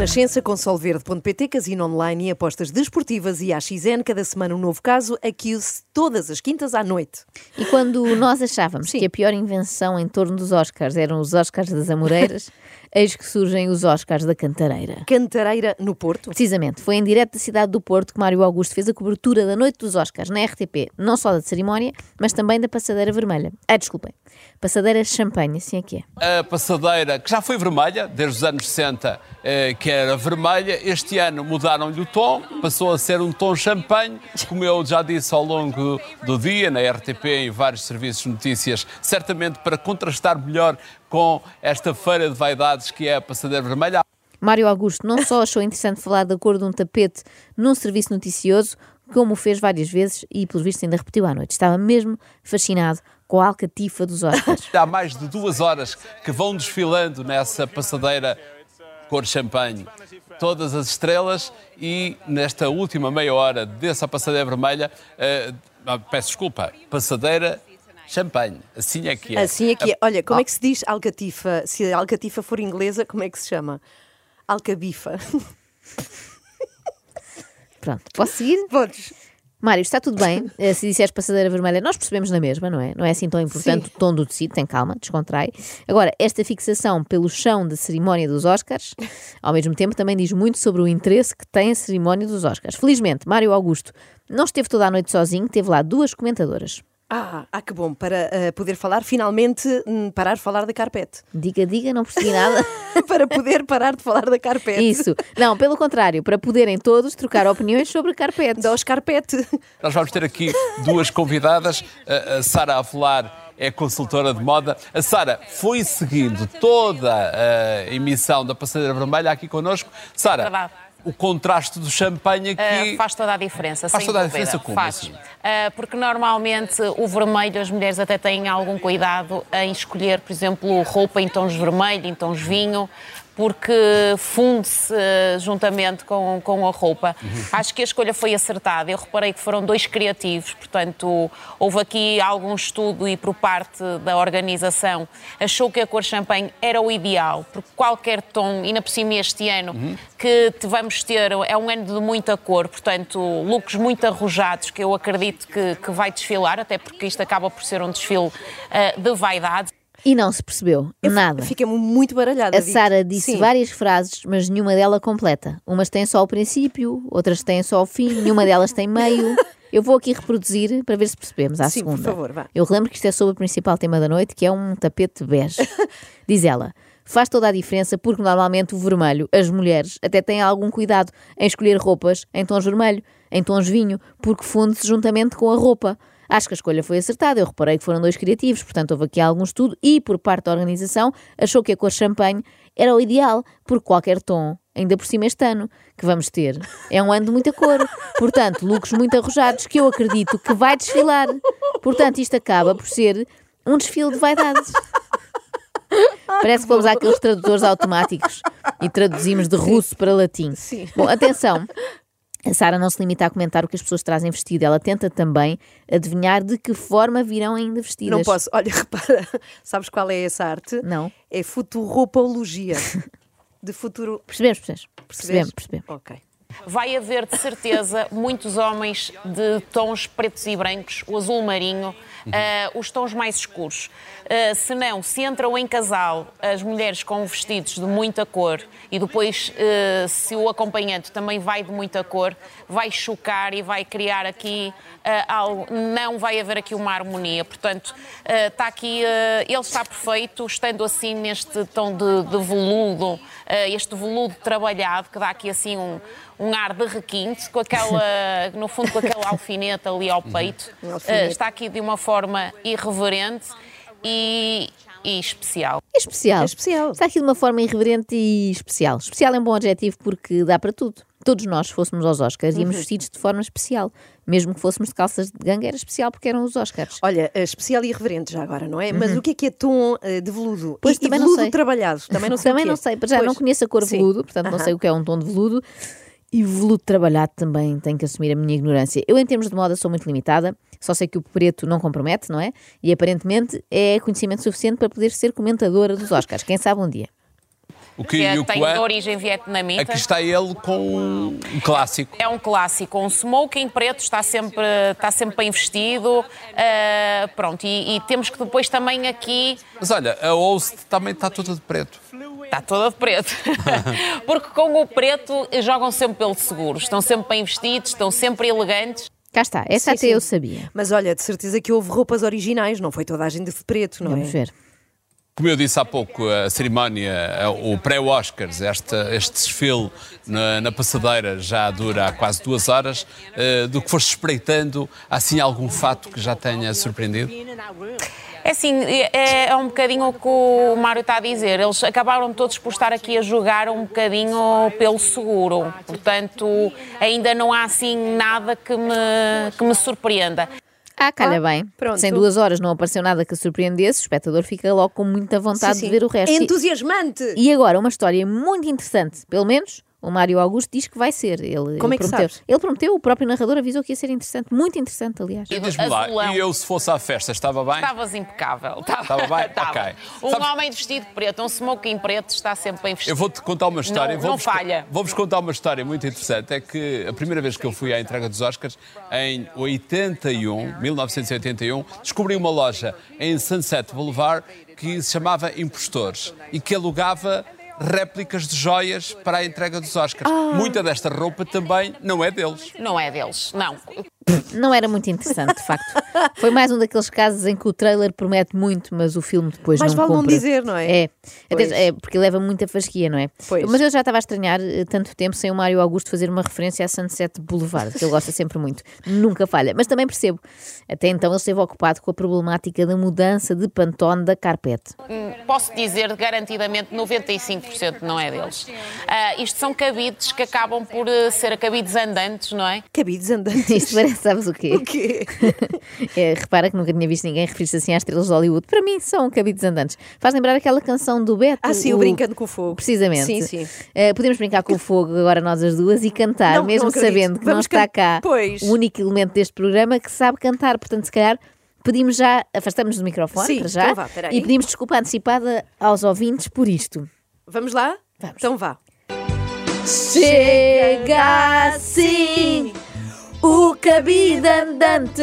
Renascença com Solverde.pt, casino online e apostas desportivas e AXN, cada semana um novo caso, Accuse todas as quintas à noite. E quando nós achávamos que a pior invenção em torno dos Oscars eram os Oscars das Amoreiras, eis que surgem os Oscars da Cantareira. Cantareira no Porto. Precisamente, foi em direto da cidade do Porto que Mário Augusto fez a cobertura da noite dos Oscars na RTP, não só da cerimónia, mas também da passadeira vermelha. Ah, desculpem, passadeira champanhe, assim é que é. A passadeira, que já foi vermelha, desde os anos 60, eh, que era vermelha, este ano mudaram-lhe o tom, passou a ser um tom champanhe, como eu já disse ao longo do dia, na RTP e vários serviços de notícias, certamente para contrastar melhor com esta feira de vaidades que é a passadeira vermelha. Mário Augusto não só achou interessante falar da cor de um tapete num serviço noticioso, como o fez várias vezes e, pelo visto, ainda repetiu à noite. Estava mesmo fascinado com a alcatifa dos Oscars. Há mais de duas horas que vão desfilando nessa passadeira cor champanhe, todas as estrelas e nesta última meia hora dessa passadeira vermelha, uh, peço desculpa, passadeira champanhe, assim é que é. Assim é que é. Olha, como é que se diz alcatifa? Se a alcatifa for inglesa, como é que se chama? Alcabifa. Pronto, posso seguir? Podes. Mário, está tudo bem eh, se disseres passadeira vermelha, nós percebemos na mesma, não é? Não é assim tão importante Sim. o tom do tecido, tem calma, descontrai. Agora, esta fixação pelo chão da cerimónia dos Oscars, ao mesmo tempo, também diz muito sobre o interesse que tem a cerimónia dos Oscars. Felizmente, Mário Augusto não esteve toda a noite sozinho, teve lá duas comentadoras. Ah, ah, que bom, para uh, poder falar, finalmente hum, parar de falar da carpete. Diga, diga, não percebi nada. para poder parar de falar da carpete. Isso. Não, pelo contrário, para poderem todos trocar opiniões sobre carpete. Da carpete. Nós vamos ter aqui duas convidadas, a, a Sara Avelar é consultora de moda. A Sara foi seguindo toda a emissão da Passadeira Vermelha aqui connosco. Sara, o contraste do champanhe aqui. Uh, faz toda a diferença. Faz toda a diferença como? Faz. Assim? Uh, porque normalmente o vermelho, as mulheres até têm algum cuidado em escolher, por exemplo, roupa em tons vermelho, em tons vinho porque funde-se uh, juntamente com, com a roupa. Uhum. Acho que a escolha foi acertada. Eu reparei que foram dois criativos, portanto, houve aqui algum estudo e por parte da organização achou que a cor champanhe era o ideal, porque qualquer tom, ainda por cima este ano, uhum. que vamos ter, é um ano de muita cor, portanto, looks muito arrojados, que eu acredito que, que vai desfilar, até porque isto acaba por ser um desfile uh, de vaidade. E não se percebeu eu nada. Fiquei muito baralhada. A Sara disse Sim. várias frases, mas nenhuma delas completa. Umas têm só o princípio, outras têm só o fim, nenhuma delas tem meio. Eu vou aqui reproduzir para ver se percebemos à Sim, segunda. Por favor, vá. Eu lembro que isto é sobre o principal tema da noite, que é um tapete bege. Diz ela. Faz toda a diferença porque normalmente o vermelho, as mulheres, até têm algum cuidado em escolher roupas em tons vermelho, em tons vinho, porque funde-se juntamente com a roupa. Acho que a escolha foi acertada. Eu reparei que foram dois criativos, portanto houve aqui algum estudo e, por parte da organização, achou que a cor champanhe era o ideal, por qualquer tom, ainda por cima este ano, que vamos ter. É um ano de muita cor. Portanto, looks muito arrojados que eu acredito que vai desfilar. Portanto, isto acaba por ser um desfile de vaidades. Parece que vou usar aqueles tradutores automáticos e traduzimos de russo para latim. Sim. Bom, atenção, a Sara não se limita a comentar o que as pessoas trazem vestido, ela tenta também adivinhar de que forma virão ainda vestidas. Não posso. Olha, repara, sabes qual é essa arte? Não. É futuropologia. De futuro. Percebemos, percebemos. Percebemos, percebemos. Ok. Vai haver, de certeza, muitos homens de tons pretos e brancos, o azul marinho, uh, os tons mais escuros. Uh, se não, se entram em casal as mulheres com vestidos de muita cor e depois, uh, se o acompanhante também vai de muita cor, vai chocar e vai criar aqui algo. Não vai haver aqui uma harmonia. Portanto, está aqui, ele está perfeito, estando assim neste tom de, de veludo, este veludo trabalhado, que dá aqui assim um um ar de requinte, com aquela, no fundo, com aquele alfinete ali ao peito. Uh, está aqui de uma forma irreverente e, e especial. É especial. É especial. Está aqui de uma forma irreverente e especial. Especial é um bom adjetivo porque dá para tudo. Todos nós, se fôssemos aos Oscars, íamos uhum. vestidos de forma especial. Mesmo que fôssemos de calças de gangue, era especial porque eram os Oscars. Olha, especial e irreverente já agora, não é? Uhum. Mas o que é que é tom uh, de veludo? Pois, e, também e veludo não sei. trabalhado? Também não sei. também não sei, já pois. não conheço a cor Sim. veludo, portanto uhum. não sei o que é um tom de veludo. E veludo trabalhado também tenho que assumir a minha ignorância. Eu, em termos de moda, sou muito limitada, só sei que o preto não compromete, não é? E aparentemente é conhecimento suficiente para poder ser comentadora dos Oscars. Quem sabe um dia. O Kim que é- e tem Kwan. de origem vietnamita. Aqui está ele com um clássico. É um clássico, um smoking preto está sempre, está sempre bem vestido. ah, pronto, e, e temos que depois também aqui. Mas olha, a host também está toda de preto. Está toda de preto. Porque com o preto jogam sempre pelo seguro. Estão sempre bem vestidos, estão sempre elegantes. Cá está, essa Sim, até sim. eu sabia. Mas olha, de certeza que houve roupas originais, não foi toda a gente de preto, não Vamos é? ver. Como eu disse há pouco, a cerimónia, o pré-Oscars, este, este desfile na, na passadeira já dura há quase duas horas. Eh, do que foste espreitando, há assim algum fato que já tenha surpreendido? É assim, é, é um bocadinho o que o Mário está a dizer. Eles acabaram todos por estar aqui a jogar um bocadinho pelo seguro. Portanto, ainda não há assim nada que me, que me surpreenda. Ah, calha Ah, bem. pronto. Se em duas horas não apareceu nada que surpreendesse, o espectador fica logo com muita vontade Sim, sim. de ver o resto. E- Entusiasmante! E agora, uma história muito interessante. Pelo menos o Mário Augusto diz que vai ser. Ele, Como é que prometeu. sabes? Ele prometeu, o próprio narrador avisou que ia ser interessante. Muito interessante, aliás. E diz-me lá, e eu se fosse à festa, estava bem? Estavas impecável. Estava, Estava bem? Estava. Ok. Um Sabes- homem de vestido preto, um smoking preto, está sempre bem vestido. Eu vou-te contar uma história. Não- não falha. Vou-vos contar uma história muito interessante. É que a primeira vez que eu fui à entrega dos Oscars, em 81, 1981, descobri uma loja em Sunset Boulevard que se chamava Impostores e que alugava réplicas de joias para a entrega dos Oscars. Ah. Muita desta roupa também não é deles. Não é deles, não. Não era muito interessante, de facto. Foi mais um daqueles casos em que o trailer promete muito, mas o filme depois Mais não vale não cumpre. dizer, não é? É. Até- Pois. é, porque leva muita fasquia, não é? Pois. Mas eu já estava a estranhar eh, tanto tempo sem o Mário Augusto fazer uma referência a Sunset Boulevard, que ele gosta sempre muito. Nunca falha. Mas também percebo. Até então ele esteve ocupado com a problemática da mudança de pantone da carpete. Posso dizer garantidamente 95% não é deles. Ah, isto são cabides que acabam por eh, ser cabides andantes, não é? Cabides andantes. Isto parece, sabes o quê? O quê? É, repara que nunca tinha visto ninguém referir-se assim às estrelas de Hollywood. Para mim, são cabides andantes. Faz lembrar aquela canção do Beto. Ah, sim, o Brincando com o Fogo. Precisamente. Sim, sim. Eh, podemos brincar com o fogo agora nós as duas e cantar, Não, mesmo não sabendo que não Vamos está can- cá Pois. o único elemento deste programa que sabe cantar. Portanto, se calhar pedimos já, afastamos do microfone Sim, para já então vá, e pedimos desculpa antecipada aos ouvintes por isto. Vamos lá? Vamos. Então vá. Chega assim o cabide andante,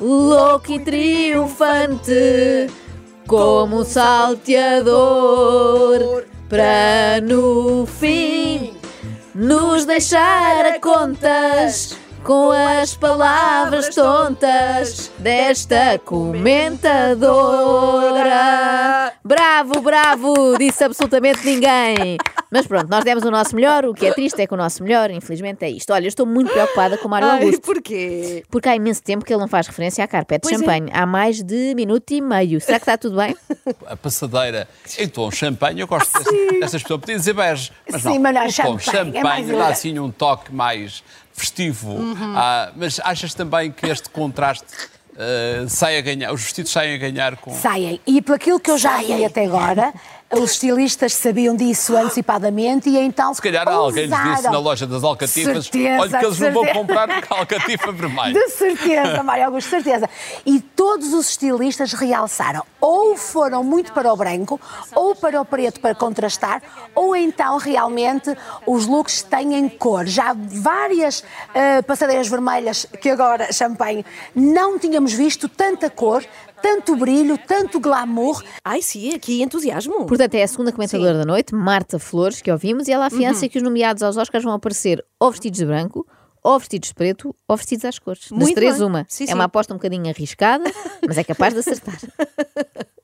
louco e triunfante, como um salteador, para no fim nos deixar a contas com as palavras tontas desta comentadora. Bravo, bravo, disse absolutamente ninguém. Mas pronto, nós demos o nosso melhor. O que é triste é que o nosso melhor, infelizmente, é isto. Olha, eu estou muito preocupada com o Mário Ai, Augusto. porquê? Porque há imenso tempo que ele não faz referência à carpete de Pois é. champanhe. Há mais de minuto e meio. Será que está tudo bem? A passadeira em tom champanhe, eu gosto dessas, dessas pessoas. Podia dizer bege, mas Sim, não. mas não é o tom champanhe, é champanhe mais dá assim um toque mais festivo. Ah, mas achas também que este contraste ah, sai a ganhar, os vestidos saem a ganhar com... Saem. E por aquilo que eu já vi até agora, os estilistas sabiam disso antecipadamente e então. Se calhar alguém lhes disse ousaram. na loja das alcatifas, Certeza, olha que eles não vão comprar alcatifa vermelha. De certeza, Mário Augusto, certeza. E todos os estilistas realçaram. Ou foram muito para o branco, ou para o preto para contrastar, ou então realmente os looks têm cor. Já várias eh, passadeiras vermelhas que agora champanhe não tínhamos visto tanta cor, tanto brilho, tanto glamour. Ai, sim, aqui entusiasmo. Portanto, é a segunda comentadora da noite, Marta Flores, que ouvimos, e ela afiança Uhum. que os nomeados aos Oscars vão aparecer ou vestidos de branco, ou vestidos de preto, ou vestidos às cores. Das Muito três, bem. uma. Sim, é sim. uma aposta um bocadinho arriscada, mas é capaz de acertar.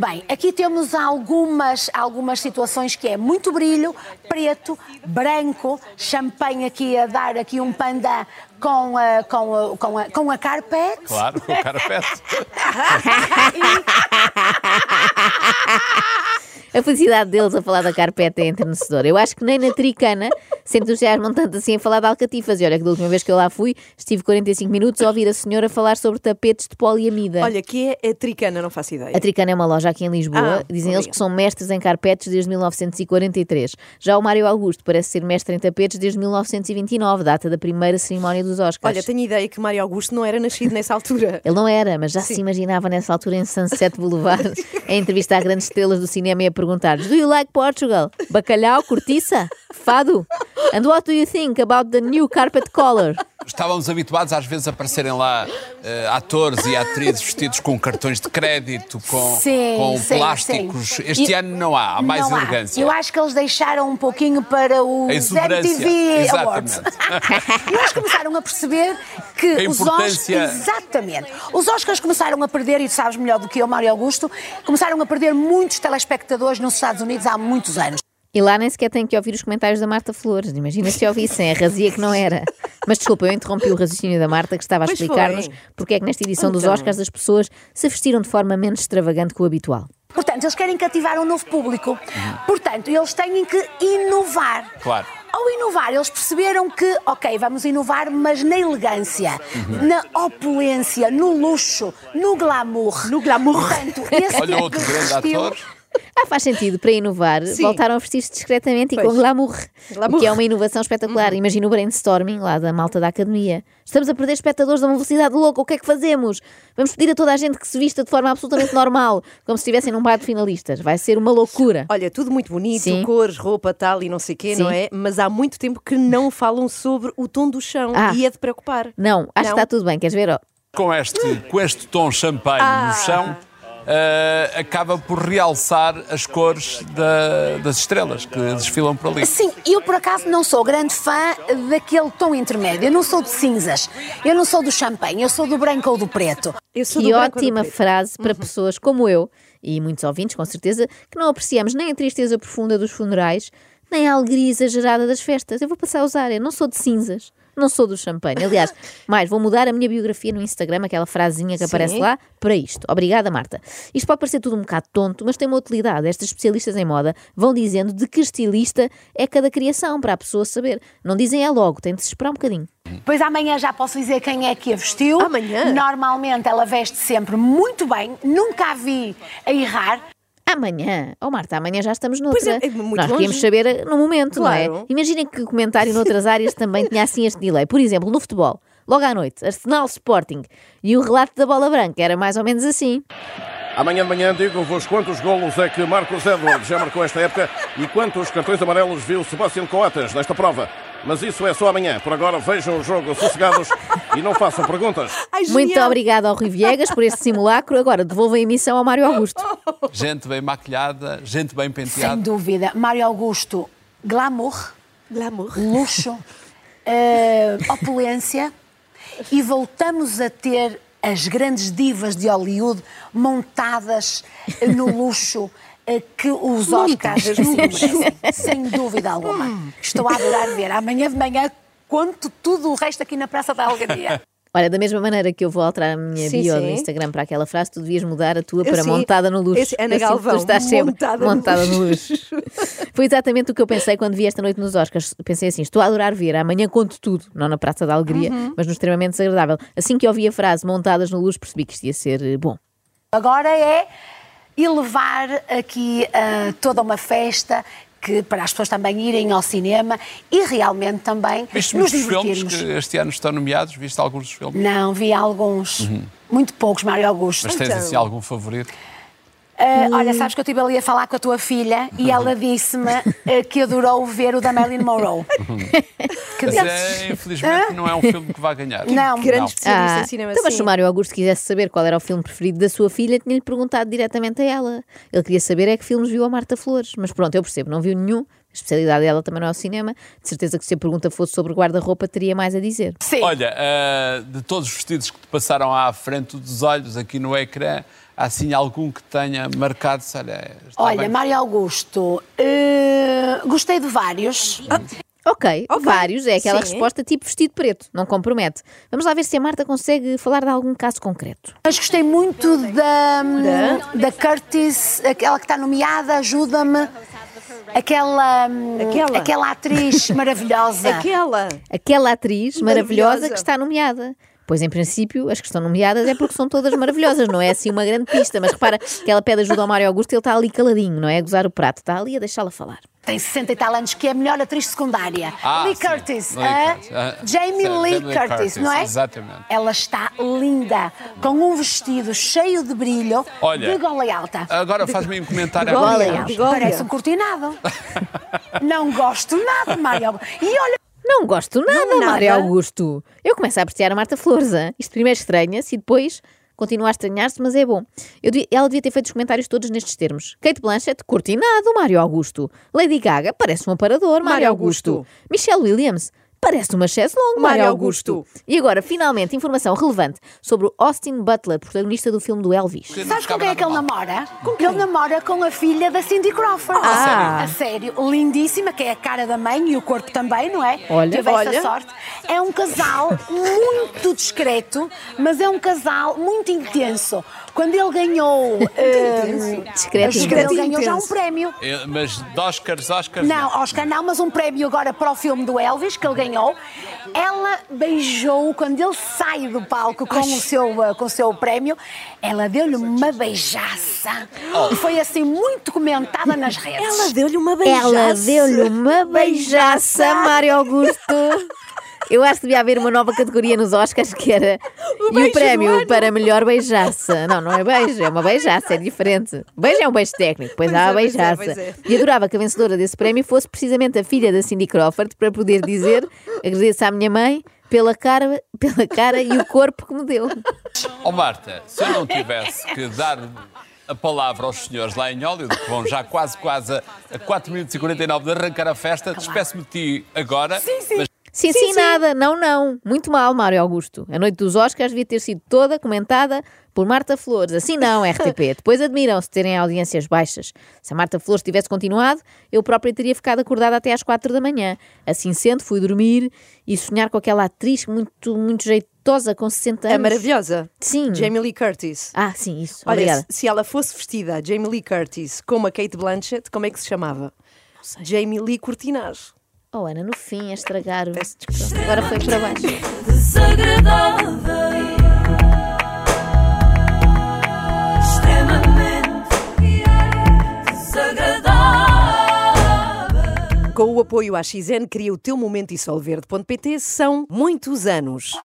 Bem, aqui temos algumas, algumas situações que é muito brilho, preto, branco, champanhe aqui a dar aqui um pandan com a, com a, com a, com a carpete. Claro, com o carapete. A felicidade deles a falar da carpete é enternecedora. Eu acho que nem na Tricana se entusiasmam tanto assim a falar de alcatifas. E olha que da última vez que eu lá fui, estive 45 minutos a ouvir a senhora falar sobre tapetes de poliamida. Olha, que é a Tricana, não faço ideia. A Tricana é uma loja aqui em Lisboa. Ah, Dizem eles que são mestres em carpetes desde 1943. Já o Mário Augusto parece ser mestre em tapetes desde 1929, data da primeira cerimónia dos Oscars. Olha, tenho ideia que Mário Augusto não era nascido nessa altura. Ele não era, mas já se imaginava nessa altura em Sunset Boulevard a entrevistar grandes estrelas do cinema e a perguntar-lhes: Do you like Portugal? Bacalhau, cortiça? Fado? And what do you think about the new carpet color? Estávamos habituados às vezes a aparecerem lá eh, atores e atrizes vestidos com cartões de crédito, com, Sim, com sim, plásticos. sim. Este E- ano não há, há mais Não há. elegância. Eu acho que eles deixaram um pouquinho para o. MTV Awards. Exatamente. e eles começaram a perceber que A os importância- Oscars. Exatamente. Os Oscars começaram a perder, e tu sabes melhor do que eu, Mário Augusto, começaram a perder muitos telespectadores nos Estados Unidos há muitos anos. E lá nem sequer têm que ouvir os comentários da Marta Flores. Imagina se ouvissem, a razia que não era. Mas desculpa, eu interrompi o raciocínio da Marta que estava a explicar-nos porque é que nesta edição dos Então. Oscars as pessoas se vestiram de forma menos extravagante que o habitual. Portanto, eles querem cativar um novo público. Portanto, eles têm que inovar. Claro. Ao inovar, eles perceberam que, ok, vamos inovar, mas na elegância, na opulência, no luxo, no glamour. No glamour. Portanto, esse Olha tipo outro de grande estilo- ator. Ah, faz sentido, para inovar, Sim. voltaram a vestir-se discretamente e Pois. com glamour, Glamour. o que é uma inovação espetacular. Imagina o brainstorming lá da malta da academia. Estamos a perder espectadores a uma velocidade louca, o que é que fazemos? Vamos pedir a toda a gente que se vista de forma absolutamente normal, como se estivessem num bar de finalistas. Vai ser uma loucura. Olha, tudo muito bonito, Sim. cores, roupa, tal e não sei o quê, Sim. não é? Mas há muito tempo que não falam sobre o tom do chão Ah. e é de preocupar. Não, acho Não? que está tudo bem, queres ver? ó? Com este, com este tom champanhe Ah. no chão, eh, acaba por realçar as cores da- das estrelas que desfilam por ali. Sim, eu por acaso não sou grande fã daquele tom intermédio. Eu não sou de cinzas, eu não sou do champanhe, eu sou do branco ou do preto. Eu sou Que do ótima preto. frase para Uhum. pessoas como eu e muitos ouvintes, com certeza, que não apreciamos nem a tristeza profunda dos funerais, nem a alegria exagerada das festas. Eu vou passar a usar, eu não sou de cinzas, não sou do champanhe. Aliás, mais, vou mudar a minha biografia no Instagram, aquela frasezinha que Sim. aparece lá, para isto. Obrigada, Marta. Isto pode parecer tudo um bocado tonto, mas tem uma utilidade. Estas especialistas em moda vão dizendo de que estilista é cada criação, para a pessoa saber. Não dizem é logo, tem de se esperar um bocadinho. Pois amanhã já posso dizer quem é que a vestiu. Amanhã? Normalmente ela veste sempre muito bem, nunca a vi a errar. Amanhã, oh Marta, amanhã já estamos noutra. é, é muito Nós queríamos longe. saber eh, no momento, não Claro. é? Imaginem que o comentário noutras áreas também tinha assim este delay. Por exemplo, no futebol, logo à noite, Arsenal Sporting e o relato da bola branca era mais ou menos assim. Amanhã de manhã digam-vos quantos golos é que Marcos Edwards já marcou esta época e quantos cartões amarelos viu Sebastião Coates nesta prova. Mas isso é só amanhã. Por agora vejam o jogo sossegados e não façam perguntas. Ai, Muito obrigada ao Rui Viegas por este simulacro. Agora devolvo a emissão ao Mário Augusto. Gente bem maquilhada, gente bem Sem penteada. dúvida. Mário Augusto, glamour, Glamour. luxo, eh, opulência e voltamos a ter as grandes divas de Hollywood montadas no luxo eh, que os Oscars no merecem, sem dúvida alguma. Estou a adorar ver. Amanhã de manhã conto tudo o resto aqui na Praça da Algaria. Olha, da mesma maneira que eu vou alterar a minha Sim, bio do sim. Instagram para aquela frase, tu devias mudar a tua Eu para sim. montada no luxo. Esse- Ana Eu sinto que Galvão, tu estás sempre montada no montada no luxo. Foi exatamente o que eu pensei quando vi esta noite nos Oscars. Pensei assim: estou a adorar ver, amanhã conto tudo, não na Praça da Alegria, Uhum. mas no extremamente desagradável. Assim que ouvi a frase montadas no luxo, percebi que isto ia ser eh, bom. Agora é elevar aqui ah, toda uma festa que para as pessoas também irem ao cinema e realmente também Viste nos muitos filmes divertirmos. que este ano estão nomeados? Viste alguns dos filmes? Não, vi alguns, muito poucos, Mário Augusto. Mas tens Então. assim algum favorito? Ah, olha, sabes que eu estive ali a falar com a tua filha e ela disse-me ah, que adorou ver o da Marilyn Monroe. que Mas disse- é, infelizmente não é um filme que vai ganhar. Não. Grande especialista em cinema então, mas se o Mário Augusto quisesse saber qual era o filme preferido da sua filha, tinha-lhe perguntado diretamente a ela. Ele queria saber é que filmes viu a Marta Flores. Mas pronto, eu percebo, não viu nenhum. A especialidade dela também não é o cinema. De certeza que se a pergunta fosse sobre guarda-roupa, teria mais a dizer. Sim. Olha, ah, de todos os vestidos que te passaram à frente dos olhos aqui no ecrã, assim algum que tenha marcado olha, Olha, bem. Mário Augusto, ah, gostei de vários. Ok, Ok, vários. É aquela sim. resposta tipo vestido preto. Não compromete. Vamos lá ver se a Marta consegue falar de algum caso concreto. Mas gostei muito da, da Curtis, aquela que está nomeada, ajuda-me. Aquela, Aquela? aquela atriz maravilhosa. Aquela. Aquela atriz maravilhosa, Maravilhosa. que está nomeada. Pois, em princípio, as que estão nomeadas é porque são todas maravilhosas, não é assim uma grande pista. Mas repara que ela pede ajuda ao Mário Augusto e ele está ali caladinho, não é? A gozar o prato, está ali a deixá-la falar. tem 60 e tal anos, que é a melhor atriz secundária. Ah, Lee sim. Curtis. Lee ah, Curtis. Ah, Jamie sim, Lee Jamie Curtis, Curtis, não é? exatamente. Ela está linda, com um vestido cheio de brilho, Olha, de gola alta. Agora faz-me um comentário. De gola agora. alta. Parece um cortinado. não gosto nada, Mário. E olha, Não gosto nada, Não, nada. Mário Augusto. Eu começo a apreciar a Marta Flores. hein? Isto primeiro estranha-se e depois continua a estranhar-se, mas é bom. Devia- ela devia ter feito os comentários todos nestes termos. Kate Blanchett, cortinado, Mário Augusto. Lady Gaga, parece um aparador, Mário, Mário Augusto. Augusto. Michelle Williams, parece uma chaise longue, Mário, Mário Augusto. Augusto. E agora, finalmente, informação relevante sobre o Austin Butler, protagonista do filme do Elvis. Sabes com quem é que ele nada mal. namora? Ele namora com a filha da Cindy Crawford. Ah. A sério, lindíssima, que é a cara da mãe e o corpo também, não é? Olha, Teve olha. essa sorte. É um casal muito discreto, mas é um casal muito intenso. Quando ele ganhou. eh, Discreto ele ganhou já um prémio. É, Mas de Oscars, Oscars. Não, Oscar não, mas um prémio agora para o filme do Elvis, que ele ganhou. Ela beijou, quando ele sai do palco com, o seu, eh, com o seu prémio, ela deu-lhe uma beijaça. E foi assim muito comentada nas redes. Ela deu-lhe uma beijaça. Ela deu-lhe uma beijaça, Mário Augusto. Eu acho que devia haver uma nova categoria nos Oscars que era. e o beijo do prémio para melhor beijaça. Não, não é beijo, é uma beijaça, é diferente. Beijo é um beijo técnico, depois Pois há a é, pois é, beijaça. pois é. E adorava que a vencedora desse prémio fosse precisamente a filha da Cindy Crawford para poder dizer: agradeço à minha mãe pela cara, pela cara e o corpo que me deu. Ó Marta, se eu não tivesse que dar a palavra aos senhores lá em Hollywood, que vão já quase, quase a a 4 minutos e 49 de arrancar a festa, despeço-me de ti agora. Sim, sim. Sim, sim, nada. Não, não. Muito mal, Mário Augusto. A noite dos Oscars devia ter sido toda comentada por Marta Flores. Assim não, RTP. Depois admiram-se de terem audiências baixas. Se a Marta Flores tivesse continuado, eu própria teria ficado acordada até às quatro da manhã. Assim sendo, fui dormir e sonhar com aquela atriz muito, muito jeitosa, com 60 anos. É maravilhosa. Sim. Jamie Lee Curtis. Ah, sim, isso. Olha, Obrigada. se, ela fosse vestida, Jamie Lee Curtis, como a Kate Blanchett, como é que se chamava? Jamie Lee Cortinage. Oh, Ana, no fim, a estragar. o- Agora foi para baixo. desagradável. Com o apoio à XN, cria o teu momento e solverde.pt são muitos anos.